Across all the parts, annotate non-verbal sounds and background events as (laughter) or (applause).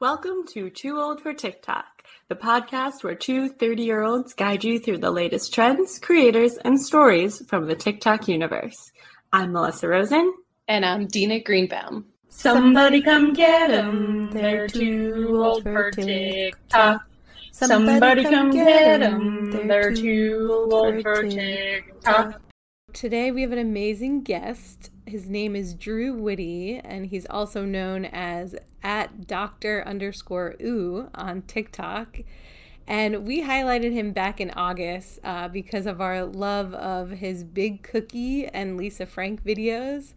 Welcome to Too Old for TikTok, the podcast where two 30 year olds guide you through the latest trends, creators, and stories from the TikTok universe. I'm Melissa Rosen. And I'm Dina Greenbaum. Somebody come get them. They're too old for TikTok. Somebody come get them. They're too old for TikTok. Today we have an amazing guest. His name is Drew Whitty, and he's also known as at Doctor underscore Ooh on TikTok. And we highlighted him back in August uh, because of our love of his Big Cookie and Lisa Frank videos.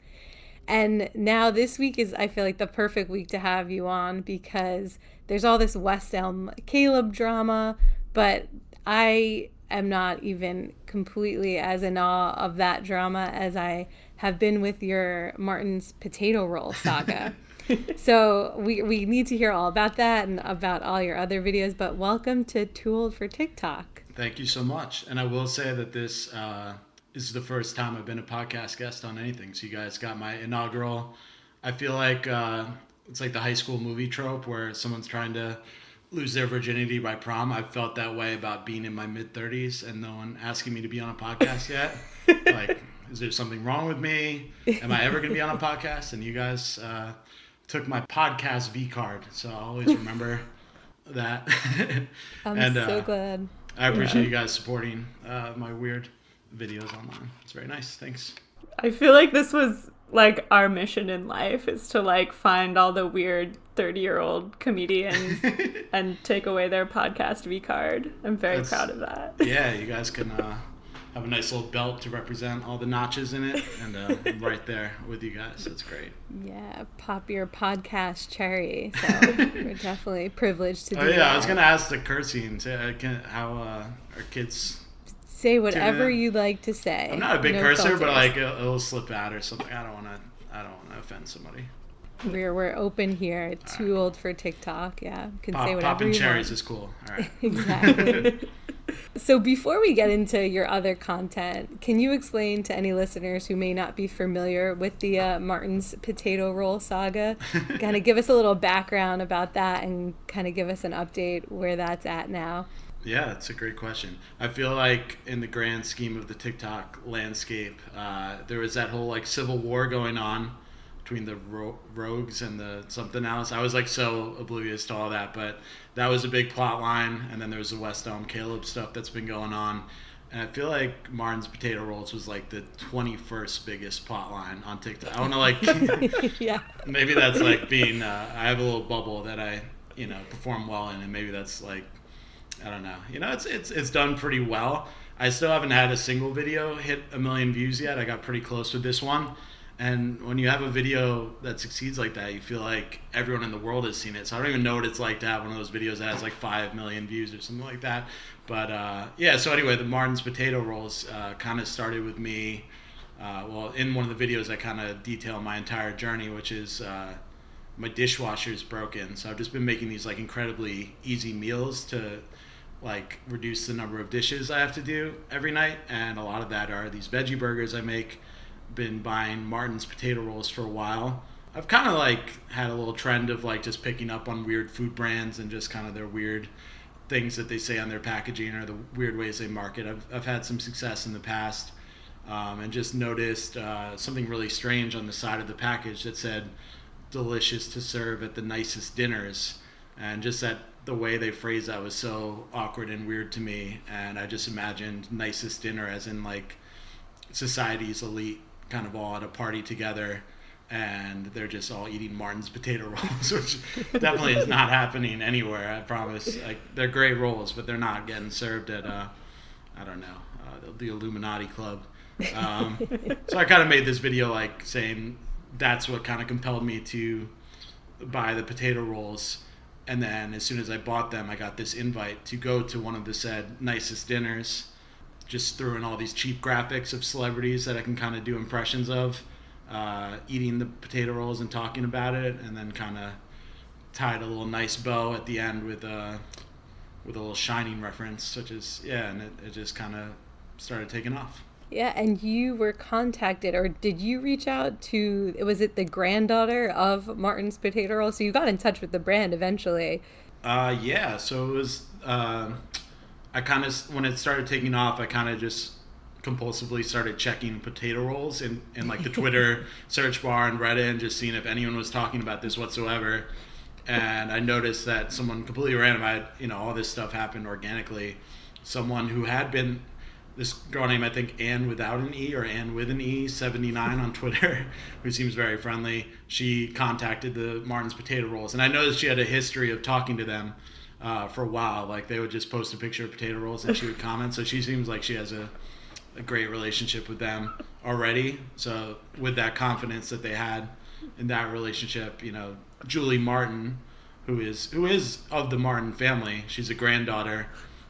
And now this week is, I feel like, the perfect week to have you on because there's all this West Elm Caleb drama, but I am not even completely as in awe of that drama as I have been with your Martin's potato roll saga. (laughs) so we, we need to hear all about that and about all your other videos, but welcome to Too Old for TikTok. Thank you so much. And I will say that this uh, is the first time I've been a podcast guest on anything. So you guys got my inaugural. I feel like uh, it's like the high school movie trope where someone's trying to lose their virginity by prom. I've felt that way about being in my mid 30s and no one asking me to be on a podcast yet. (laughs) like, is there something wrong with me? Am I ever going to be on a podcast? And you guys uh, took my podcast V card, so I'll always (laughs) remember that. (laughs) I'm and, so uh, glad. I appreciate you guys supporting uh, my weird videos online. It's very nice. Thanks. I feel like this was like our mission in life is to like find all the weird 30 year old comedians (laughs) and take away their podcast V card. I'm very That's- proud of that. Yeah, you guys can uh, have a nice little belt to represent all the notches in it, and uh, I'm (laughs) right there with you guys. It's great. Yeah, pop your podcast cherry. So (laughs) we're definitely privileged to do Oh yeah, that. I was gonna ask the cursing to uh, can, how uh, our kids. Say whatever you like to say. I'm not a big No cursor, but like it'll, it'll slip out or something. I don't want to. I don't want to offend somebody. We're we're open here. Too old for TikTok. Yeah, can say Pop, whatever popping cherries want. is cool. All (laughs) right. Exactly. So before we get into your other content, can you explain to any listeners who may not be familiar with the uh, Martin's potato roll saga, (laughs) kind of give us a little background about that and kind of give us an update where that's at now? Yeah, that's a great question. I feel like in the grand scheme of the TikTok landscape, uh, there was that whole like civil war going on between the ro- rogues and the something else. I was like so oblivious to all that, but that was a big plot line. And then there was the West Elm Caleb stuff that's been going on. And I feel like Martin's Potato Rolls was like the 21st biggest plot line on TikTok. I want to like (laughs) yeah. maybe that's like being uh, I have a little bubble that I you know perform well in, and maybe that's like I don't know. You know, it's it's it's done pretty well. I still haven't had a single video hit a million views yet. I got pretty close with this one. And when you have a video that succeeds like that, you feel like everyone in the world has seen it. So I don't even know what it's like to have one of those videos that has like five million views or something like that. But uh, yeah, so anyway, the Martin's potato rolls uh, kind of started with me. Uh, well, in one of the videos, I kind of detail my entire journey, which is uh, my dishwasher is broken. So I've just been making these like incredibly easy meals to like reduce the number of dishes I have to do every night, and a lot of that are these veggie burgers I make. Been buying Martin's potato rolls for a while. I've kind of like had a little trend of like just picking up on weird food brands and just kind of their weird things that they say on their packaging or the weird ways they market. I've, I've had some success in the past um, and just noticed uh, something really strange on the side of the package that said delicious to serve at the nicest dinners. And just that the way they phrased that was so awkward and weird to me. And I just imagined nicest dinner as in like society's elite kind of all at a party together and they're just all eating Martin's potato (laughs) rolls, which definitely is not happening anywhere. I promise. Like they're great rolls, but they're not getting served at uh, I don't know uh, the Illuminati Club. Um, so I kind of made this video like saying that's what kind of compelled me to buy the potato rolls. And then as soon as I bought them, I got this invite to go to one of the said nicest dinners. Just threw in all these cheap graphics of celebrities that I can kind of do impressions of uh, eating the potato rolls and talking about it, and then kind of tied a little nice bow at the end with a with a little shining reference, such as yeah, and it, it just kind of started taking off. Yeah, and you were contacted, or did you reach out to? Was it the granddaughter of Martin's Potato Roll? So you got in touch with the brand eventually. Uh, yeah. So it was. Uh, I kind of when it started taking off, I kind of just compulsively started checking potato rolls in, in like the (laughs) Twitter search bar and Reddit and just seeing if anyone was talking about this whatsoever. And I noticed that someone completely random, I you know, all this stuff happened organically. Someone who had been this girl named I think Anne without an E or Anne with an E, 79 on Twitter, (laughs) who seems very friendly. She contacted the Martin's Potato Rolls, and I noticed she had a history of talking to them uh, for a while. Like they would just post a picture of potato rolls and she would comment. So she seems like she has a, a great relationship with them already. So with that confidence that they had in that relationship, you know, Julie Martin, who is who is of the Martin family, she's a granddaughter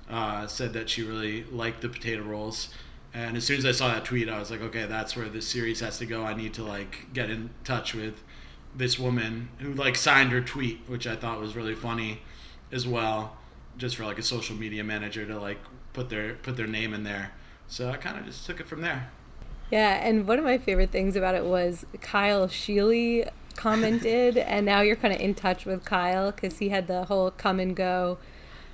uh, said that she really liked the potato rolls. And as soon as I saw that tweet, I was like, okay, that's where this series has to go. I need to like get in touch with this woman who like signed her tweet, which I thought was really funny as well, just for like a social media manager to like put their put their name in there. So I kind of just took it from there. Yeah, and one of my favorite things about it was Kyle Scheele commented, and now you're kind of in touch with Kyle because he had the whole come and go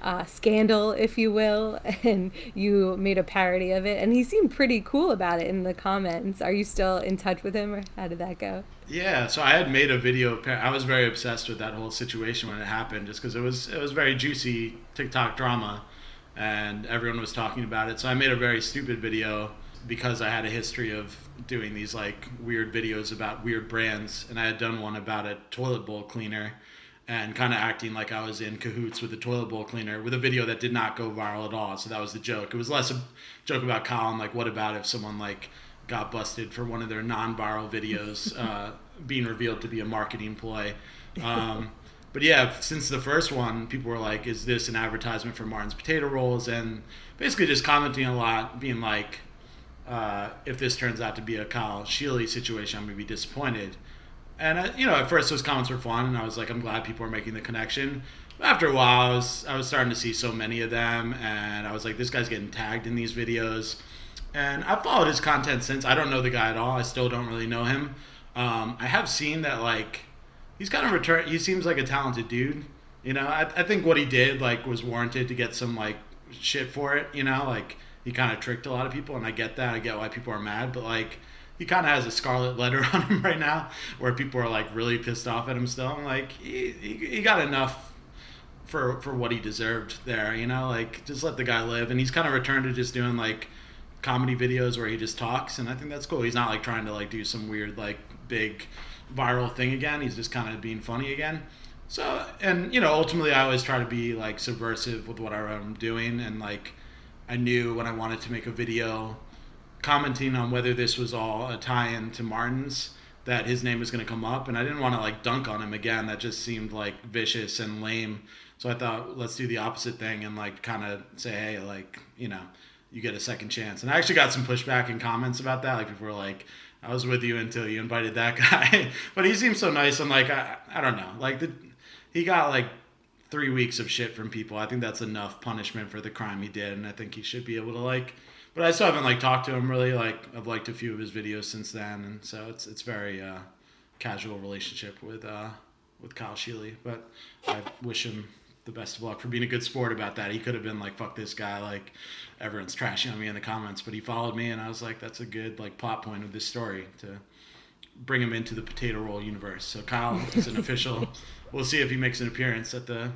uh, scandal, if you will, (laughs) and you made a parody of it. And he seemed pretty cool about it in the comments. Are you still in touch with him, or how did that go? Yeah, so I had made a video. I was very obsessed with that whole situation when it happened, just because it was it was very juicy TikTok drama, and everyone was talking about it. So I made a very stupid video because I had a history of doing these like weird videos about weird brands, and I had done one about a toilet bowl cleaner and kind of acting like I was in cahoots with the toilet bowl cleaner with a video that did not go viral at all. So that was the joke. It was less a joke about Colin, like what about if someone like got busted for one of their non-viral videos (laughs) uh, being revealed to be a marketing ploy. Um, but yeah, since the first one, people were like, "Is this an advertisement for Martin's Potato Rolls?" And basically just commenting a lot, being like, uh, "If this turns out to be a Kyle Scheele situation, I'm gonna be disappointed." And uh, you know, at first those comments were fun, and I was like, I'm glad people are making the connection. After a while, I was I was starting to see so many of them, and I was like, this guy's getting tagged in these videos. And I've followed his content since. I don't know the guy at all. I still don't really know him. Um, I have seen that like he's kind of return. He seems like a talented dude. You know, I, I think what he did like was warranted to get some like shit for it. You know, like he kind of tricked a lot of people, and I get that. I get why people are mad, but like he kind of has a scarlet letter (laughs) on him right now, where people are like really pissed off at him still. I'm like, he, he, he got enough for for what he deserved there, you know. Like, just let the guy live. And he's kind of returned to just doing like comedy videos where he just talks, and I think that's cool. He's not like trying to like do some weird like big viral thing again. He's just kind of being funny again. So, and you know, ultimately, I always try to be like subversive with what I'm doing, and like I knew when I wanted to make a video commenting on whether this was all a tie-in to Martin's that his name was going to come up and I didn't want to like dunk on him again. That just seemed like vicious and lame. So I thought let's do the opposite thing and like kind of say hey like you know you get a second chance. And I actually got some pushback and comments about that. Like people were like I was with you until you invited that (laughs) guy. But he seems so nice I'm like I, I don't know. Like the, he got like three weeks of shit from people. I think that's enough punishment for the crime he did and I think he should be able to like but I still haven't like talked to him really. Like I've liked a few of his videos since then, and so it's it's very uh, casual relationship with uh, with Kyle Scheele. But I wish him the best of luck for being a good sport about that. He could have been like, "Fuck this guy," like everyone's trashing on me in the comments, but he followed me, and I was like, "That's a good like plot point of this story to bring him into the potato roll universe." So Kyle is an official. (laughs) We'll see if he makes an appearance at the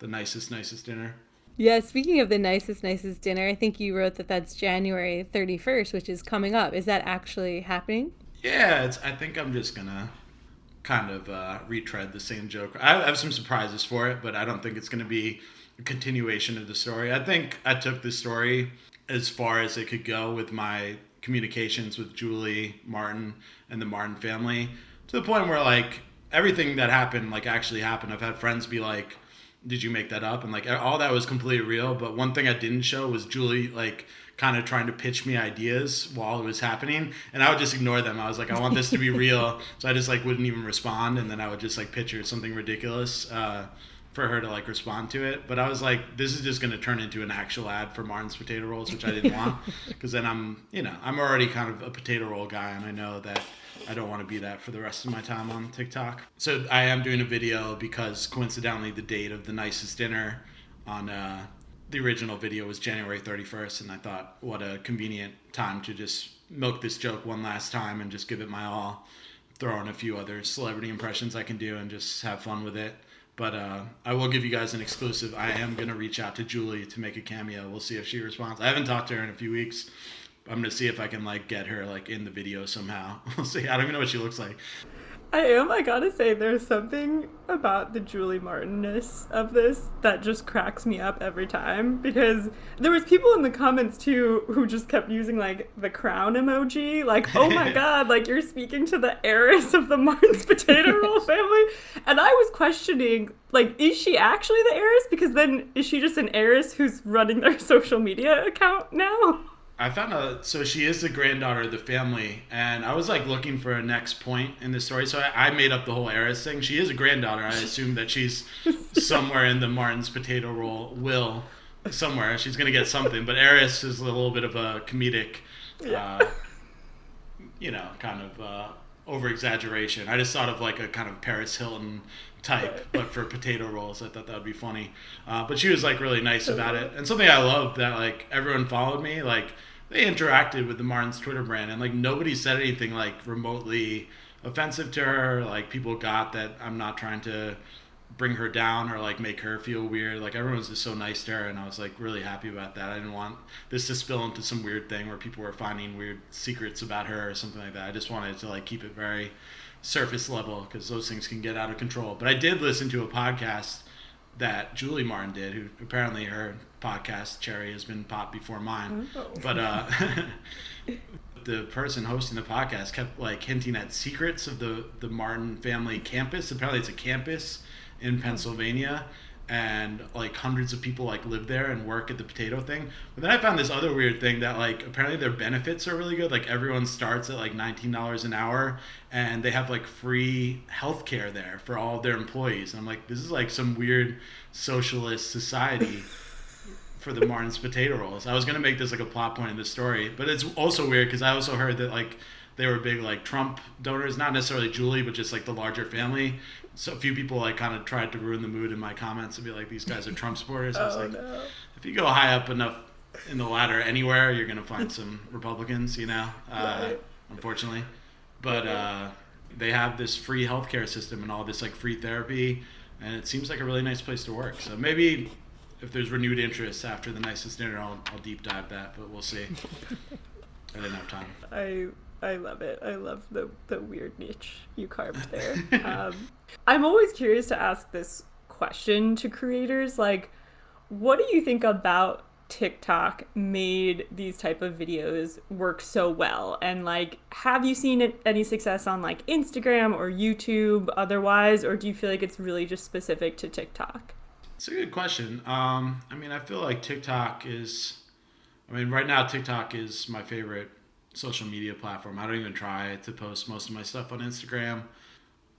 the nicest nicest dinner. Yeah, speaking of the nicest, nicest dinner, I think you wrote that that's January 31st, which is coming up. Is that actually happening? Yeah, it's, I think I'm just going to kind of uh, retread the same joke. I have some surprises for it, but I don't think it's going to be a continuation of the story. I think I took the story as far as it could go with my communications with Julie Martin and the Martin family to the point where, like, everything that happened, like, actually happened. I've had friends be like, did you make that up? And like all that was completely real. But one thing I didn't show was Julie like kind of trying to pitch me ideas while it was happening, and I would just ignore them. I was like, I want this to be (laughs) real, so I just like wouldn't even respond, and then I would just like picture something ridiculous uh, for her to like respond to it. But I was like, this is just going to turn into an actual ad for Martin's potato rolls, which I didn't want (laughs) because then I'm, you know, I'm already kind of a potato roll guy, and I know that I don't want to be that for the rest of my time on TikTok. So I am doing a video because coincidentally, the date of the nicest dinner on uh, the original video was January 31st, and I thought, what a convenient time to just milk this joke one last time and just give it my all. Throw in a few other celebrity impressions I can do and just have fun with it. But uh, I will give you guys an exclusive. I am going to reach out to Julie to make a cameo. We'll see if she responds. I haven't talked to her in a few weeks. I'm to see if I can like get her like in the video somehow. (laughs) We'll see. I don't even know what she looks like. I am. I gotta say, there's something about the Julie Martinness of this that just cracks me up every time because there was people in the comments too who just kept using like the crown emoji, like, "Oh my (laughs) god, like you're speaking to the heiress of the Martin's potato (laughs) roll family," and I was questioning, like, is she actually the heiress? Because then is she just an heiress who's running their social media account now? I found out so she is the granddaughter of the family, and I was like looking for a next point in the story. So I, I made up the whole heiress thing. She is a granddaughter. I assume that she's (laughs) somewhere in the Martin's potato roll will somewhere. She's gonna get something. But heiress is a little bit of a comedic, uh, you know, kind of uh, over exaggeration. I just thought of like a kind of Paris Hilton type, but for potato rolls. I thought that would be funny. Uh, but she was like really nice about it, and something I loved that like everyone followed me. Like they interacted with the Martin's Twitter brand, and like nobody said anything like remotely offensive to her. Like people got that I'm not trying to bring her down or like make her feel weird. Like everyone's just so nice to her, and I was like really happy about that. I didn't want this to spill into some weird thing where people were finding weird secrets about her or something like that. I just wanted to like keep it very surface level because those things can get out of control. But I did listen to a podcast that Julie Martin did, who apparently her podcast Cherry has been popped before mine. Oh. But uh, (laughs) the person hosting the podcast kept like hinting at secrets of the the Martin family campus. Apparently, it's a campus in Pennsylvania. And like hundreds of people like live there and work at the potato thing. But then I found this other weird thing that like apparently their benefits are really good. Like everyone starts at like nineteen dollars an hour, and they have like free health care there for all their employees. And I'm like, this is like some weird socialist society (laughs) for the Martin's potato rolls. I was gonna make this like a plot point in the story, but it's also weird because I also heard that like they were big like Trump donors, not necessarily Julie, but just like the larger family. So a few people like kind of tried to ruin the mood in my comments and be like, these guys are Trump supporters. I was Oh, like, no. if you go high up enough in the ladder anywhere, you're gonna find some Republicans, you know. Uh, Right. Unfortunately, but uh, they have this free healthcare system and all this like free therapy, and it seems like a really nice place to work. So maybe if there's renewed interest after the nicest dinner, I'll, I'll deep dive that, but we'll see. (laughs) I didn't have time. I I love it. I love the the weird niche you carved there. (laughs) um, I'm always curious to ask this question to creators like what do you think about TikTok made these type of videos work so well and like have you seen any success on like Instagram or YouTube otherwise or do you feel like it's really just specific to TikTok? It's a good question. Um, I mean, I feel like TikTok is. I mean, right now TikTok is my favorite social media platform. I don't even try to post most of my stuff on Instagram.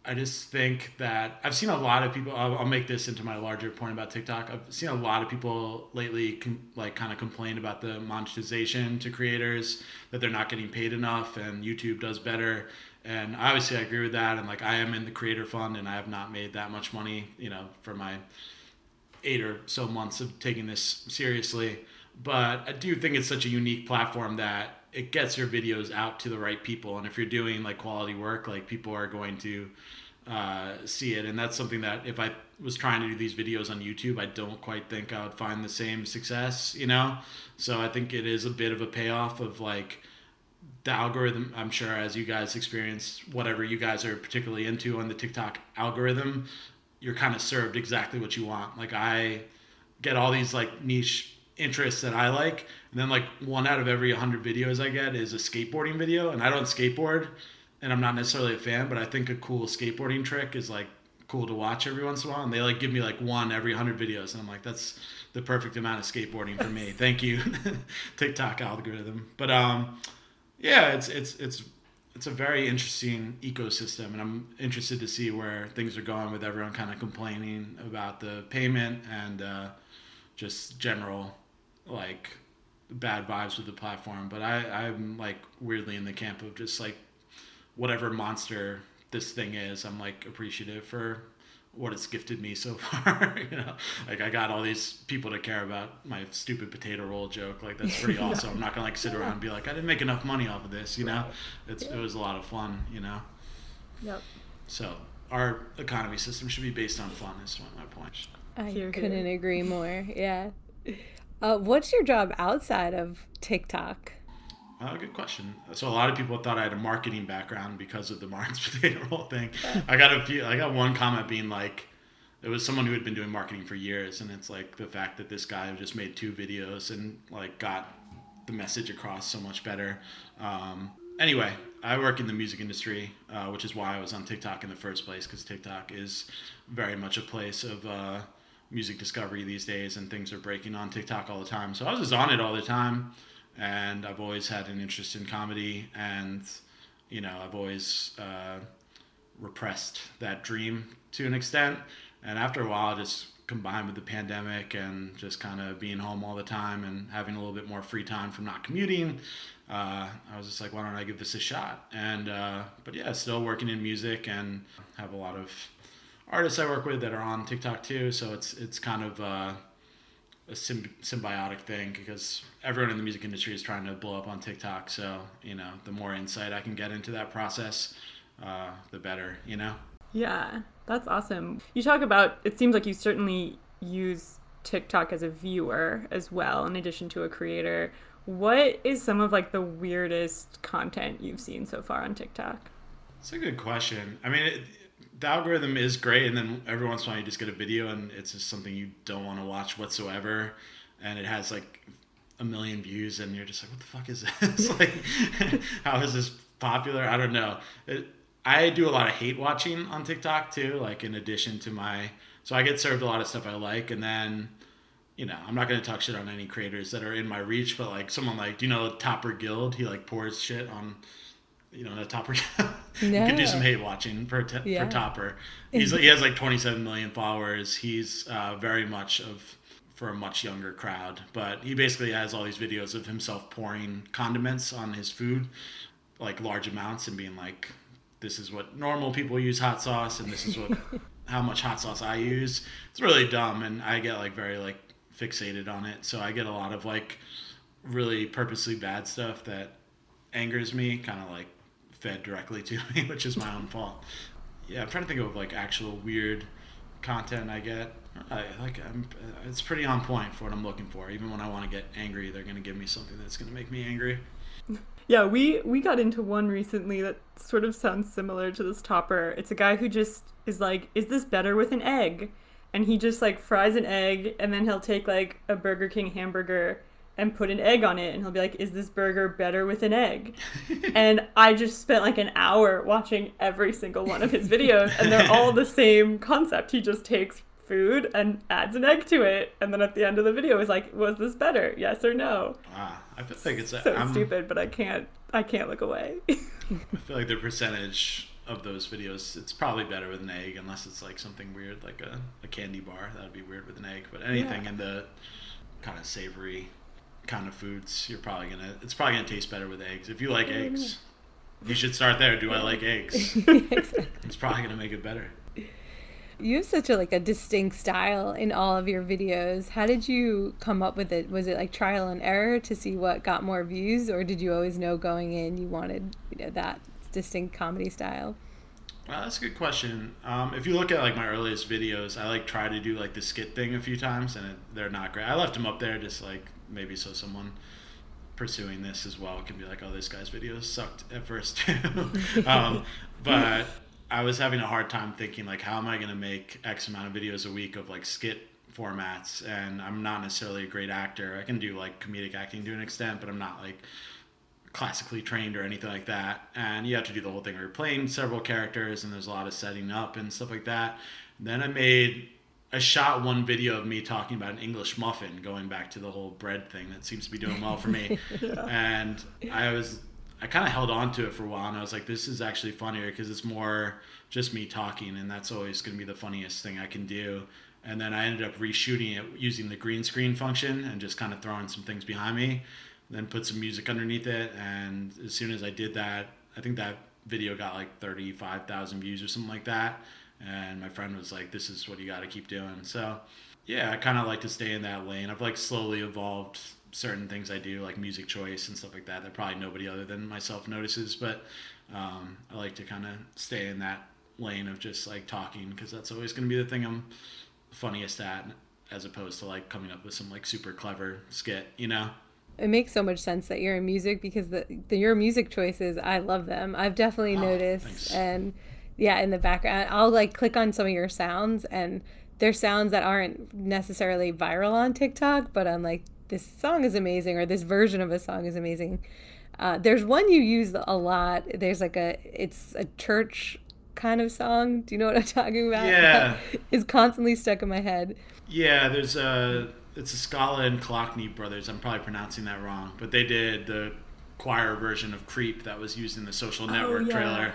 I just think that I've seen a lot of people. I'll, I'll make this into my larger point about TikTok. I've seen a lot of people lately, com- like, kind of complain about the monetization to creators that they're not getting paid enough, and YouTube does better. And obviously, I agree with that. And like, I am in the creator fund, and I have not made that much money, you know, for my eight or so months of taking this seriously. But I do think it's such a unique platform that it gets your videos out to the right people. And if you're doing like quality work, like people are going to uh, see it. And that's something that if I was trying to do these videos on YouTube, I don't quite think I would find the same success, you know? So I think it is a bit of a payoff of like, the algorithm i'm sure as you guys experience whatever you guys are particularly into on the tiktok algorithm you're kind of served exactly what you want like i get all these like niche interests that i like. And then like one out of every 100 videos i get is a skateboarding video and i don't skateboard and i'm not necessarily a fan but i think a cool skateboarding trick is like cool to watch every once in a while and they like give me like one every 100 videos and i'm like that's the perfect amount of skateboarding for me. (laughs) Thank you. (laughs) Tiktok algorithm. But um yeah, it's it's it's it's a very interesting ecosystem, and I'm interested to see where things are going with everyone kind of complaining about the payment and uh, just general like bad vibes with the platform. But I, I'm like weirdly in the camp of just like whatever monster this thing is, I'm like appreciative for what it's gifted me so (laughs) far. you know, like I got all these people to care about my stupid potato roll joke. Like that's pretty (laughs) awesome. I'm not gonna like sit around and be like, I didn't make enough money off of this. You know, it's it was a lot of fun. You know. Yep. So our economy system should be based on fun. Is my point. I Here, couldn't here. agree more. Yeah. Uh, what's your job outside of TikTok? Uh, good question. So a lot of people thought I had a marketing background because of the Martin's (laughs) potato roll thing. I got a few. I got one comment being like, it was someone who had been doing marketing for years, and it's like the fact that this guy just made two videos and like got the message across so much better. Um, anyway, I work in the music industry, uh, which is why I was on TikTok in the first place because TikTok is very much a place of uh, music discovery these days, and things are breaking on TikTok all the time. So I was just on it all the time, and I've always had an interest in comedy, and you know, I've always uh, repressed that dream to an extent. And after a while, just combined with the pandemic and just kind of being home all the time and having a little bit more free time from not commuting, uh, I was just like, why don't I give this a shot? And uh, but yeah, still working in music and have a lot of artists I work with that are on TikTok too. So it's it's kind of uh, a symb- symbiotic thing because everyone in the music industry is trying to blow up on TikTok. So you know, the more insight I can get into that process, uh, the better. You know. Yeah, that's awesome. You talk about it seems like you certainly use TikTok as a viewer as well, in addition to a creator. What is some of like the weirdest content you've seen so far on TikTok? It's a good question. I mean, it, the algorithm is great, and then every once in a while you just get a video, and it's just something you don't want to watch whatsoever, and it has like a million views, and you're just like, what the fuck is this? (laughs) like, (laughs) how is this popular? I don't know. It, I do a lot of hate watching on TikTok too, like in addition to my. So I get served a lot of stuff I like, and then, you know, I'm not to talk shit on any creators that are in my reach, but like someone like, do you know Topper Guild? He like pours shit on, you know, the Topper. (laughs) you could do some hate watching for t- Yeah. for Topper. (laughs) He's he has like 27 million followers. He's uh, very much of for a much younger crowd, but he basically has all these videos of himself pouring condiments on his food, like large amounts, and being like, "This is what normal people use hot sauce, and this is what (laughs) how much hot sauce I use." It's really dumb, and I get like very like fixated on it. So I get a lot of like really purposely bad stuff that angers me, kind of like fed directly to (laughs) me, which is my own fault. Yeah, I'm trying to think of like actual weird content I get. I like I'm, uh, it's pretty on point for what I'm looking for. Even when I want to get angry, they're gonna give me something that's gonna make me angry. (laughs) Yeah, we we got into one recently that sort of sounds similar to this topper. It's a guy who just is like, "Is this better with an egg?" And he just like fries an egg, and then he'll take like a Burger King hamburger and put an egg on it, and he'll be like, "Is this burger better with an egg?" (laughs) and I just spent like an hour watching every single one of his videos, and they're all the same concept. He just takes food and adds an egg to it, and then at the end of the video is like, "Was this better? Yes or no?" Ah, I feel like it's so I'm, stupid, but I can't I can't look away. (laughs) I feel like the percentage of those videos, it's probably better with an egg, unless it's like something weird, like a, a candy bar. That would be weird with an egg. But anything Yeah. in the kind of savory kind of foods, you're probably gonna. It's probably gonna taste better with eggs. If you like eggs, you should start there. Do I like eggs? (laughs) (laughs) exactly. It's probably gonna make it better. You have such a like a distinct style in all of your videos. How did you come up with it? Was it like trial and error to see what got more views, or did you always know going in you wanted you know that distinct comedy style? Well, that's a good question. Um, if you look at like my earliest videos, I like try to do like the skit thing a few times, and it, they're not great. I left them up there just like maybe so someone pursuing this as well can be like, oh, this guy's videos sucked at first too. (laughs) um, but I was having a hard time thinking like, how am I going to make X amount of videos a week of like skit formats? And I'm not necessarily a great actor. I can do like comedic acting to an extent, but I'm not like classically trained or anything like that. And you have to do the whole thing where you're playing several characters and there's a lot of setting up and stuff like that. Then I made I shot one video of me talking about an English muffin, going back to the whole bread thing that seems to be doing well for me. (laughs) And I was I kind of held on to it for a while, and I was like, this is actually funnier because it's more just me talking, and that's always going to be the funniest thing I can do. And then I ended up reshooting it using the green screen function and just kind of throwing some things behind me, then put some music underneath it. And as soon as I did that, I think that video got like 35,000 views or something like that. And my friend was like, this is what you got to keep doing. So, yeah, I kind of like to stay in that lane. I've like slowly evolved certain things I do, like music choice and stuff like that, that probably nobody other than myself notices. But um, I like to kind of stay in that lane of just like talking because that's always going to be the thing I'm funniest at, as opposed to like coming up with some like super clever skit, you know? It makes so much sense that you're in music because the, the your music choices, I love them. I've definitely oh, noticed, thanks. and yeah, in the background, I'll like click on some of your sounds and. They're sounds that aren't necessarily viral on TikTok, but I'm like, this song is amazing or this version of a song is amazing. Uh, there's one you use a lot. There's like a it's a church kind of song. Do you know what I'm (laughs) talking about? Yeah, is constantly stuck in my head. Yeah, there's a it's a Scala and Clockney brothers. I'm probably pronouncing that wrong, but they did the choir version of "Creep" that was used in the Social Network oh, yeah. trailer.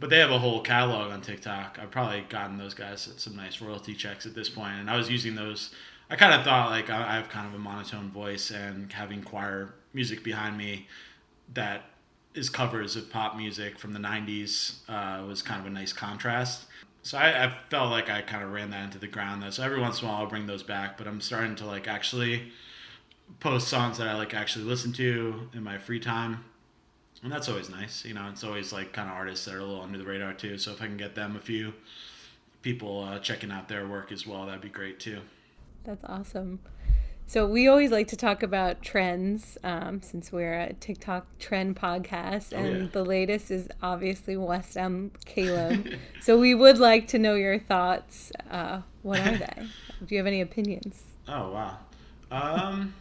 But they have a whole catalog on TikTok. I've probably gotten those guys some nice royalty checks at this point, and I was using those. I kind of thought like I have kind of a monotone voice, and having choir music behind me that is covers of pop music from the '90s uh, was kind of a nice contrast. So I, I felt like I kind of ran that into the ground. Though, so every once in a while I'll bring those back, but I'm starting to like actually post songs that I like actually listen to in my free time and that's always nice. You know, it's always like kind of artists that are a little under the radar too. So if I can get them a few people uh, checking out their work as well, that'd be great too. That's awesome. So we always like to talk about trends um, since we're a TikTok trend podcast, and oh, yeah. the latest is obviously West Elm Caleb. (laughs) so we would like to know your thoughts. Uh, what are they? Do you have any opinions? Oh wow. Um,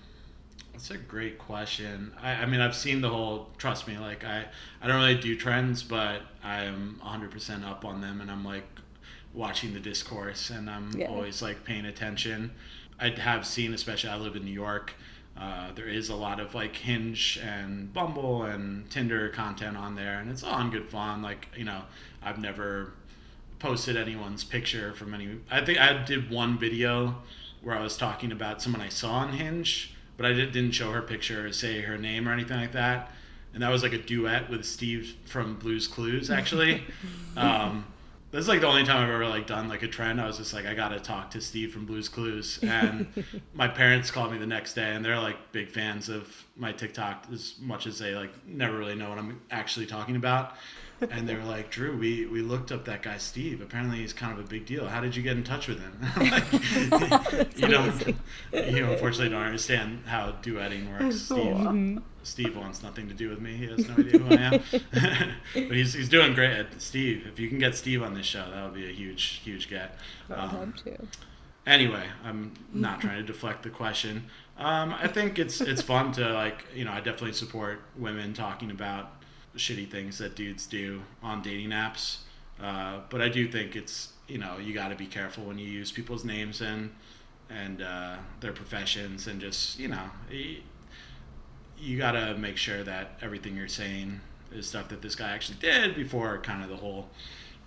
that's a great question. I, I mean, I've seen the whole. Trust me, like I, I don't really do trends, but I am 100% up on them, and I'm like watching the discourse, and I'm yeah. always like paying attention. I have seen, especially I live in New York. Uh, there is a lot of like Hinge and Bumble and Tinder content on there, and it's all in good fun. Like you know, I've never posted anyone's picture from any. I think I did one video where I was talking about someone I saw on Hinge but I didn't show her picture or say her name or anything like that. And that was like a duet with Steve from Blue's Clues, actually. (laughs) um, this is like the only time I've ever like done like a trend. I was just like, I gotta talk to Steve from Blue's Clues, and (laughs) my parents called me the next day, and they're like big fans of my TikTok as much as they like never really know what I'm actually talking about and they were like, Drew, we, we looked up that guy Steve. Apparently, he's kind of a big deal. How did you get in touch with him? (laughs) like, (laughs) you know, (laughs) you unfortunately don't understand how duetting works. Steve, mm-hmm. Steve wants nothing to do with me. He has no idea who I am. but he's, he's doing great. Steve, if you can get Steve on this show, that would be a huge huge get. I'd um, to. Anyway, I'm not trying to deflect the question. Um, I think it's it's fun to like you know I definitely support women talking about shitty things that dudes do on dating apps. Uh, but I do think it's you know you got to be careful when you use people's names and and uh, their professions and just you know you, you got to make sure that everything you're saying is stuff that this guy actually did before kind of the whole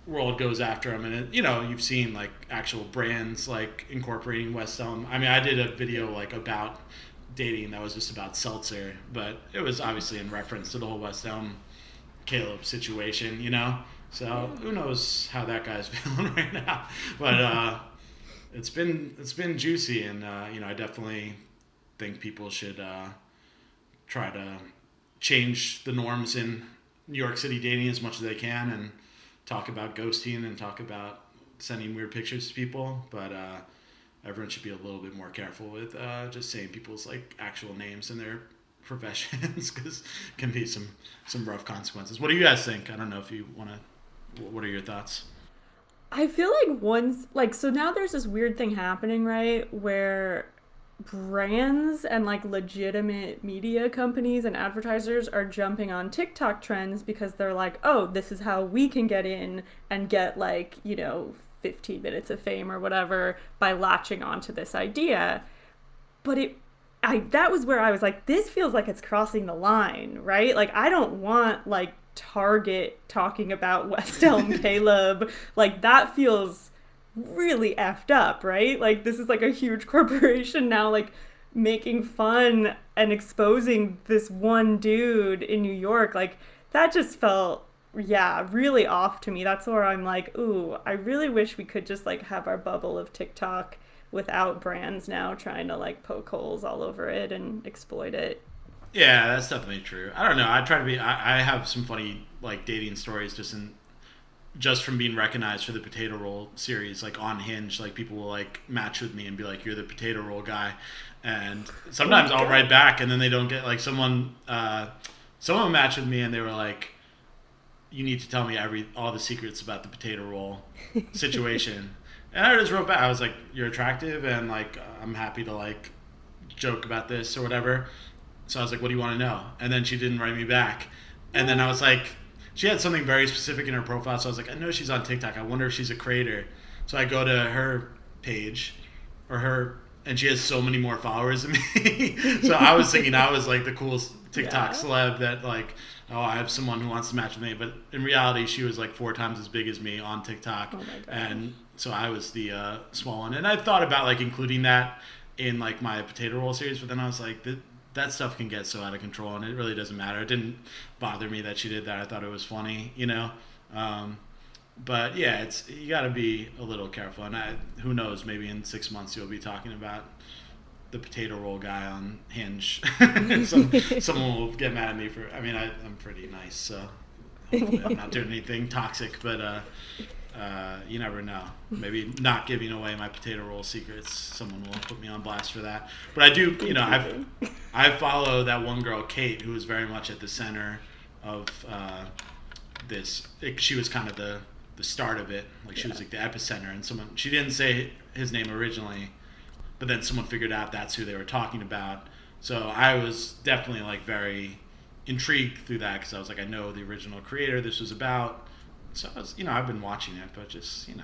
world goes after him and it, you know you've seen like actual brands like incorporating West Elm. I mean I did a video like about dating that was just about seltzer but it was obviously in reference to the whole West Elm Caleb situation, you know. So who knows how that guy's (laughs) feeling right now? But uh, it's been it's been juicy, and uh, you know I definitely think people should uh, try to change the norms in New York City dating as much as they can, and talk about ghosting and talk about sending weird pictures to people. But uh, everyone should be a little bit more careful with uh, just saying people's like actual names and their professions (laughs) because can be some some rough consequences. What do you guys think? I don't know if you want to. What are your thoughts? I feel like once, like, so now there's this weird thing happening, right? Where brands and like legitimate media companies and advertisers are jumping on TikTok trends because they're like, oh, this is how we can get in and get like, you know, 15 minutes of fame or whatever by latching onto this idea. But it I that was where I was like this feels like it's crossing the line, right? Like I don't want like Target talking about (laughs) West Elm (laughs) Caleb. Like that feels really effed up, right? Like this is like a huge (laughs) corporation now like making fun and exposing this one dude in New York. Like that just felt yeah, really off to me. That's where I'm like, ooh, I really wish we could just like have our bubble of TikTok without brands now trying to like poke holes all over it and exploit it. Yeah, that's definitely true. I don't know. I try to be. I, I have some funny like dating stories just in just from being recognized for the potato roll series like on hinge like people will like match with me and be like you're the potato roll guy and sometimes i'll write back and then they don't get like someone uh someone matched with me and they were like you need to tell me every all the secrets about the potato roll situation (laughs) and i just wrote back i was like you're attractive and like i'm happy to like joke about this or whatever so i was like what do you want to know and then she didn't write me back and then i was like she had something very specific in her profile. So I was like, I know she's on TikTok. I wonder if she's a creator. So I go to her page or her, and she has so many more followers than (laughs) me. so I was thinking I was like the coolest TikTok yeah. celeb that like, oh, I have someone who wants to match with me. But in reality, she was like four times as big as me on TikTok. Oh and so I was the uh, small one. And I thought about like including that in like my potato roll series, but then I was like, that stuff can get so out of control, and it really doesn't matter. It didn't bother me that she did that. I thought it was funny, you know. Um, but yeah, it's you got to be a little careful, and I, who knows? Maybe in six months you'll be talking about the potato roll guy on Hinge. (laughs) Some, (laughs) someone will get mad at me for. I mean, I, am pretty nice, so I'm not doing anything toxic, but. Uh, uh, you never know. Maybe not giving away my potato roll secrets. Someone will put me on blast for that. But I do, you know, I've I follow that one girl, Kate, who was very much at the center of uh, this. It, she was kind of the the start of it. Like she yeah. was like the epicenter, and someone she didn't say his name originally, but then someone figured out that's who they were talking about. So I was definitely like very intrigued through that because I was like, I know the original creator. This was about so I was, you know, I've been watching it, but just you know,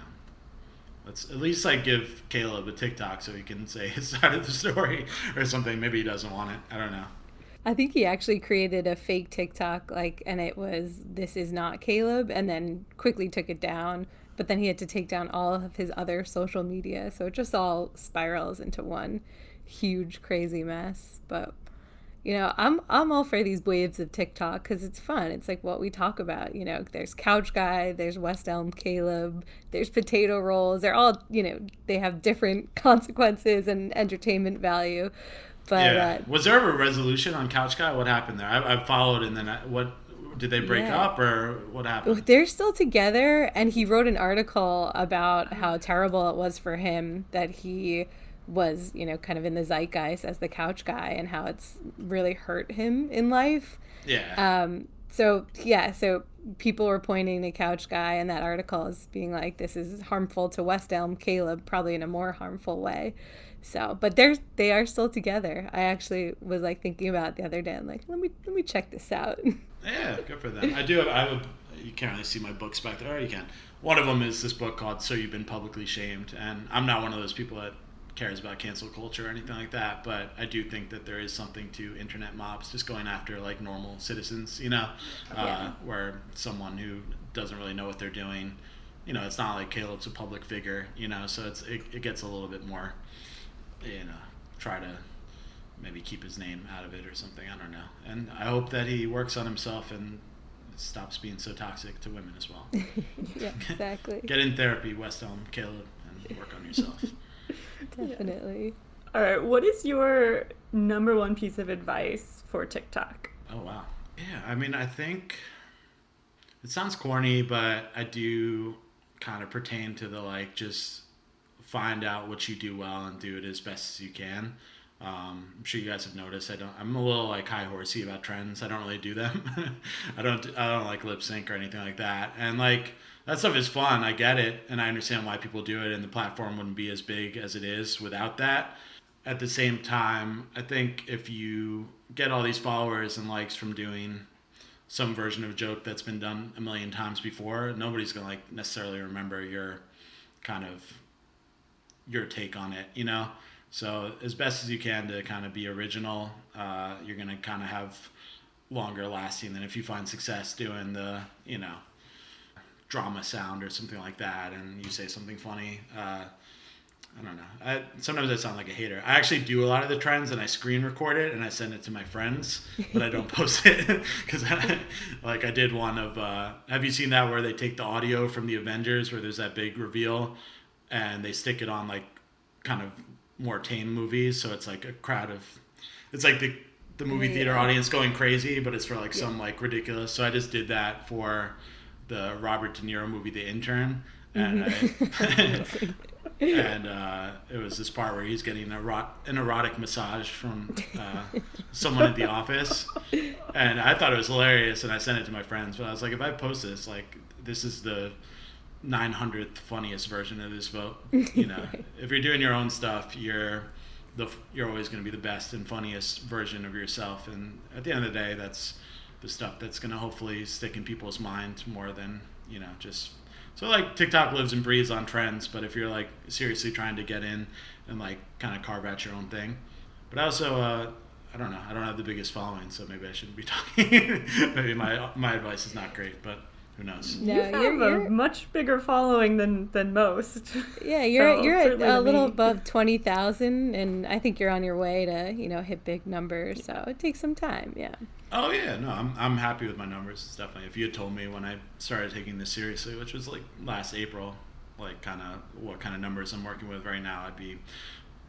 let's at least like give Caleb a TikTok so he can say (laughs) his side of the story or something. Maybe he doesn't want it. I don't know. I think he actually created a fake TikTok, like, and it was "This is not Caleb," and then quickly took it down. But then he had to take down all of his other social media, so it just all spirals into one huge crazy mess. But you know i'm i'm all for these waves of tiktok because it's fun. It's like what we talk about you know there's couch guy there's west elm caleb there's potato rolls. They're all you know they have different (laughs) consequences and entertainment value. But yeah. Uh, was there ever a resolution on couch guy? What happened there? I, I followed and then I, what did they break yeah. up or what happened? They're still together and he wrote an article about how terrible it was for him that he was, you know, kind of in the zeitgeist as the couch guy and how it's really hurt him in life. Yeah. Um, so yeah, so people were pointing to couch guy in that article as being like, this is harmful to West Elm Caleb, probably in a more harmful way. So, but they're they are still together. I actually was like thinking about the other day. I'm like, let me let me check this out. (laughs) Yeah, good for them. I do. Have, I have. A, you can't really see my books back there. Or you can. One of them is this book called "So You've Been Publicly Shamed," and I'm not one of those people that cares about cancel culture or anything like that, but I do think that there is something to internet mobs just going after like normal citizens, you know, uh, yeah. where someone who doesn't really know what they're doing, you know, it's not like Caleb's a public figure, you know, so it's it, it gets a little bit more, you know, try to maybe keep his name out of it or something. I don't know, and I hope that he works on himself and stops being so toxic to women as well. (laughs) yeah, exactly. (laughs) Get in therapy, West Elm, Caleb, and work on yourself. (laughs) (laughs) Definitely. All right, what is your number one piece of advice for TikTok? Oh wow. Yeah, I mean, I think it sounds corny, but I do kind of pertain to the like just find out what you do well and do it as best as you can. Um, I'm sure you guys have noticed. I don't. I'm a little like high horsey about trends. I don't really do them. (laughs) I don't. I don't like lip sync or anything like that. And like that stuff is fun. I get it, and I understand why people do it. And the platform wouldn't be as big as it is without that. At the same time, I think if you get all these followers and likes from doing some version of a joke that's been done a million times before, nobody's gonna like necessarily remember your kind of your take on it, you know. So as best as you can to kind of be original, uh, you're gonna kind of have longer lasting than if you find success doing the you know drama sound or something like that, and you say something funny. Uh, I don't know. I, sometimes I sound like a hater. I actually do a lot of the trends and I screen record it and I send it to my friends, but I don't (laughs) post it because, like, I did one of. Uh, have you seen that where they take the audio from the Avengers where there's that big reveal, and they stick it on like kind of more tame movies, so it's like a crowd of, it's like the the movie theater Yeah. audience going crazy, but it's for like some like ridiculous. So I just did that for the Robert De Niro movie, The Intern, and I, (laughs) and uh, it was this part where he's getting a erot- an erotic massage from uh, someone at the office, and I thought it was hilarious, and I sent it to my friends. But I was like, if I post this, like, this is the 900th funniest version of this vote. (laughs) You know, if you're doing your own stuff, you're the you're always going to be the best and funniest version of yourself, and at the end of the day, that's the stuff that's going to hopefully stick in people's mind more than you know just so like TikTok lives and breathes on trends, but if you're like seriously trying to get in and like kind of carve out your own thing, but also uh, I don't know I don't have the biggest following, so maybe I shouldn't be (laughs) talking. maybe my my advice is not great, but who knows? No, you have you're, a you're much bigger following than than most. (laughs) yeah, you're So, you're at a little me- above twenty thousand, and I think you're on your way to you know hit big numbers. So it takes some time. Yeah. Oh yeah, no, I'm I'm happy with my numbers. It's definitely if you had told me when I started taking this seriously, which was like last April, like kind of what kind of numbers I'm working with right now, I'd be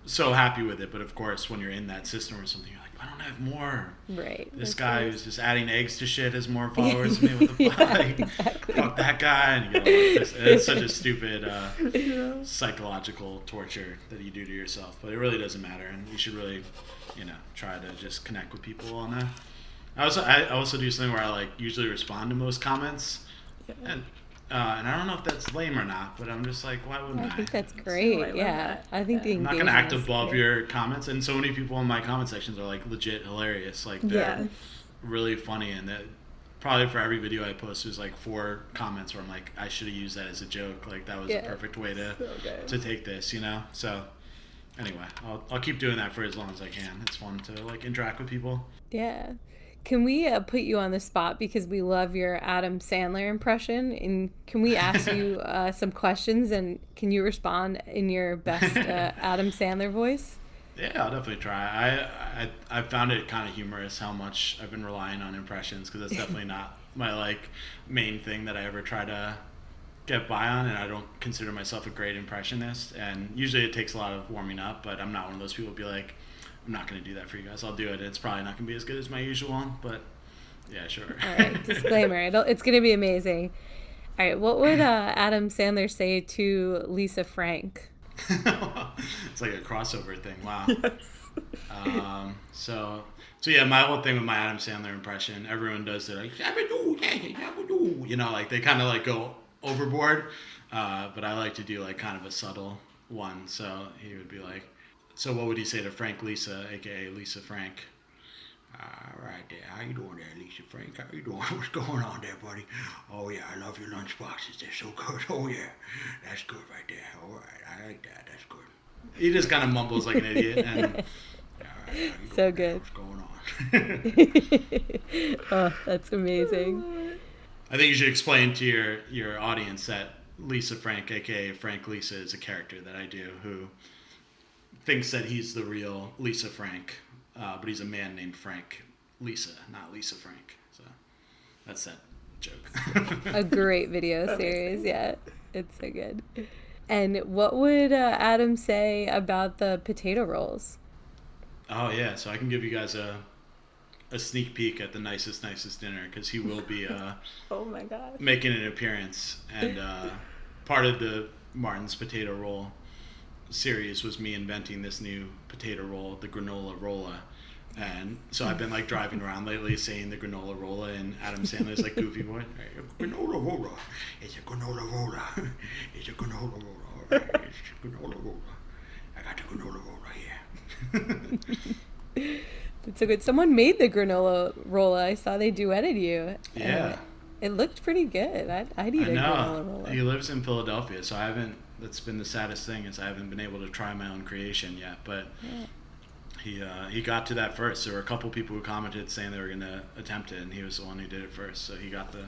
so happy with it. But of course, when you're in that system or something, you're like, I don't have more. Right. This guy who's just adding eggs to shit has more (laughs) followers than me. What the fuck? Yeah, (laughs) Like, exactly. Fuck that guy. And you all like this. It's such a stupid uh, (laughs) psychological torture that you do to yourself. But it really doesn't matter, and you should really, you know, try to just connect with people on that. I also I also do something where I like usually respond to most comments, and uh, and I don't know if that's lame or not, but I'm just like, why wouldn't I? I think that's I great. love yeah, that. I think the I'm not gonna act above great. your comments, and so many people in my comment sections are like legit hilarious. Like they're Yeah. really funny, and that probably for every video I post, there's like four comments where I'm like, I should have used that as a joke. Like that was Yeah. a perfect way to So to take this, you know. So anyway, I'll I'll keep doing that for as long as I can. It's fun to like interact with people. Yeah. Can we uh, put you on the spot because we love your Adam Sandler impression? And can we ask you (laughs) uh, some questions and can you respond in your best uh, (laughs) Adam Sandler voice? Yeah, I'll definitely try. I I I found it kind of humorous how much I've been relying on impressions because that's definitely (laughs) not my like main thing that I ever try to get by on, and I don't consider myself a great impressionist. And usually it takes a lot of warming up, but I'm not one of those people to be like, I'm not going to do that for you guys. I'll do it. It's probably not going to be as good as my usual one, but yeah, sure. All right, (laughs) disclaimer. It'll, it's going to be amazing. All right, what would uh, Adam Sandler say to Lisa Frank? (laughs) it's like a crossover thing. Wow. (laughs) Yes. Um, so, so yeah, my whole thing with my Adam Sandler impression, everyone does it like, "Shabba-doo, yeah, shabba-doo," you know, like they kind of like go overboard. Uh, but I like to do like kind of a subtle one. So he would be like, so what would he say to Frank Lisa, aka Lisa Frank? All right there, how you doing there, Lisa Frank? How you doing? (laughs) What's going on there, buddy? Oh yeah, I love your lunch boxes. They're so good. (laughs) Oh yeah, that's good right there. All right, I like that. That's good. He just kind of mumbles like an idiot and. (laughs) "All right, So good. What's going on? oh, that's amazing. I think you should explain to your your audience that Lisa Frank, aka Frank Lisa, is a character that I do who thinks that he's the real Lisa Frank, uh, but he's a man named Frank Lisa, not Lisa Frank. So that's that joke. (laughs) A great video series. Yeah, it's so good. And what would uh, Adam say about the potato rolls? oh yeah, so I can give you guys a a sneak peek at the nicest nicest dinner because he will be. Uh, (laughs) Oh my god. making an appearance and uh, part of the Martin's potato roll series was me inventing this new potato roll, the granola rolla. And so I've been like driving around lately saying the granola rolla and Adam Sandler's like goofy voice. (laughs) Granola rolla. It's a granola rolla. (laughs) It's a granola rolla. It's a granola rolla. I got the granola rolla here. (laughs) That's so good. Someone made the granola rolla. I saw they duetted you. Yeah. Uh, it looked pretty good. I'd, I'd eat I a granola rolla. He lives in Philadelphia, so I haven't. That's been the saddest thing is I haven't been able to try my own creation yet. But Yeah. he uh, he got to that first. There were a couple people who commented saying they were going to attempt it, and he was the one who did it first. So he got the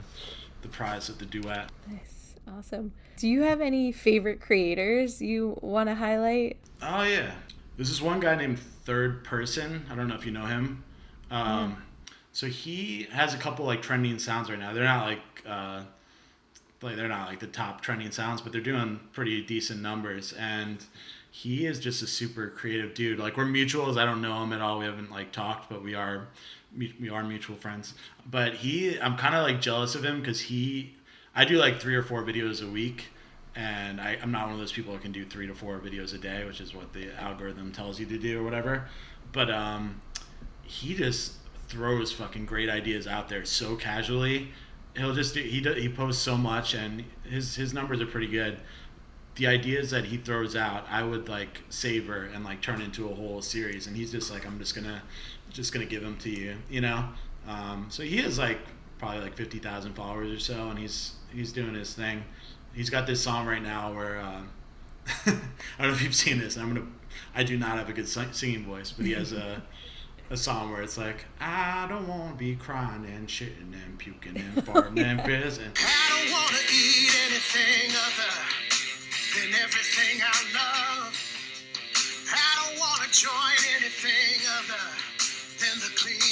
the prize of the duet. Nice. Awesome. Do you have any favorite creators you want to highlight? Oh yeah, there's this one guy named Third Person. I don't know if you know him. Um, So he has a couple like trending sounds right now. They're not like uh, like they're not like the top trending sounds, but they're doing pretty decent numbers. And he is just a super creative dude. Like we're mutuals. I don't know him at all. We haven't like talked, but we are we are mutual friends. But he, I'm kind of like jealous of him because he, I do like three or four videos a week. And I, I'm not one of those people who can do three to four videos a day, which is what the algorithm tells you to do or whatever. But um, he just throws fucking great ideas out there so casually. He'll just he he posts so much and his his numbers are pretty good. The ideas that he throws out, I would like savor and like turn into a whole series. And he's just like, I'm just gonna just gonna give them to you, you know. Um, so he has like probably like fifty thousand followers or so, and he's he's doing his thing. He's got this song right now where uh, (laughs) I don't know if you've seen this. I'm gonna I do not have a good singing voice, but he has a (laughs) a song where it's like, I don't want to be crying and shitting and puking and (laughs) farting and pissing. I don't wanna eat anything other than everything I love. I don't wanna join anything other than the clean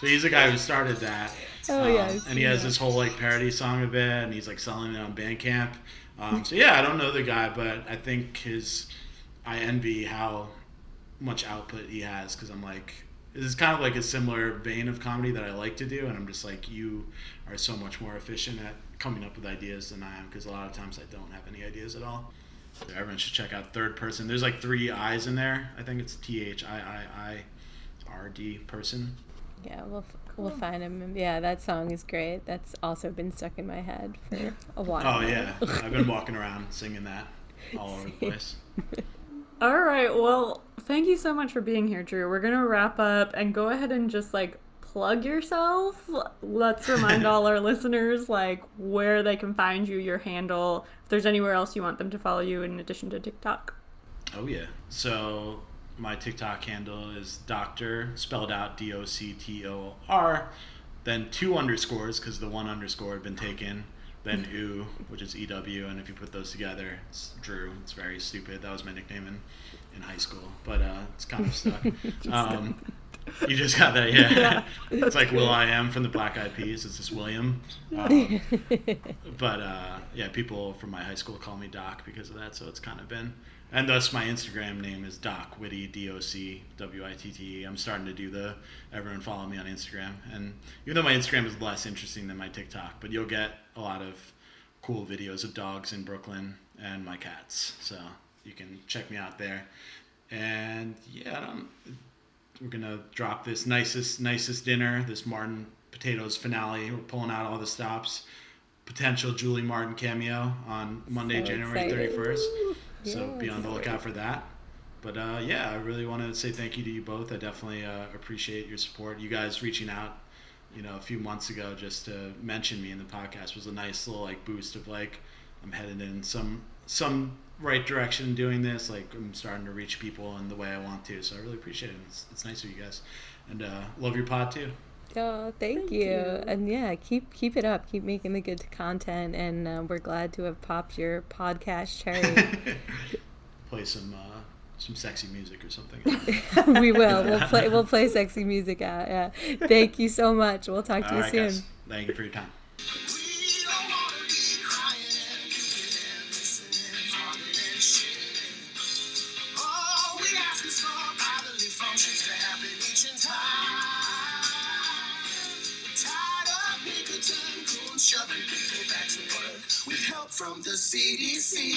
So he's the guy who started that. Oh, Um, yeah, and he has that. this whole like parody song of it, and he's like selling it on Bandcamp. Um, so yeah, I don't know the guy, but I think his I envy how much output he has because I'm like this is kind of like a similar vein of comedy that I like to do, and I'm just like you are so much more efficient at coming up with ideas than I am because a lot of times I don't have any ideas at all. So everyone should check out Third Person. There's like three I's in there. I think it's T H I I I R D person. Yeah, we'll we'll find him. Yeah, that song is great. That's also been stuck in my head for a oh, while. Oh yeah, (laughs) I've been walking around singing that all over the place. (laughs) All right. Well, thank you so much for being here, Drew. We're gonna wrap up and go ahead and just like plug yourself. Let's remind all our (laughs) listeners like where they can find you, your handle. If there's anywhere else you want them to follow you in addition to TikTok. Oh yeah. So my TikTok handle is Doctor spelled out D O C T O R, then two underscores because the one underscore had been taken. Then (laughs) U, which is E W, and if you put those together, it's Drew. It's very stupid. That was my nickname in, in high school, but uh, it's kind of stuck. (laughs) um, you just got that, yeah. (laughs) it's like Will I Am from the Black Eyed Peas. It's just William. Um, but uh, yeah, people from my high school call me Doc because of that. So it's kind of been, and thus my Instagram name is Doc Witte, D O C W I T T E. I'm starting to do the everyone follow me on Instagram, and even though my Instagram is less interesting than my TikTok, but you'll get a lot of cool videos of dogs in Brooklyn and my cats. So you can check me out there. And yeah, I don't, we're gonna drop this nicest nicest dinner, this Martin Potatoes finale. We're pulling out all the stops. Potential Julie Martin cameo on Monday, So January thirty first. So be on the lookout for that. But uh, yeah, I really want to say thank you to you both. I definitely uh, appreciate your support. You guys reaching out, you know, a few months ago just to mention me in the podcast was a nice little like boost of like I'm headed in some some right direction doing this. Like I'm starting to reach people in the way I want to. So I really appreciate it. It's, it's nice of you guys, and uh, love your pod too. Oh, thank, Thank you. you. And yeah, keep keep it up. Keep making the good content, and uh, we're glad to have popped your podcast cherry. (laughs) Play some uh, some sexy music or something. (laughs) we (laughs) will. We'll play. We'll play sexy music out. Yeah. Thank you so much. We'll talk to All you right, soon. guys. Thank you for your time. From the CDC.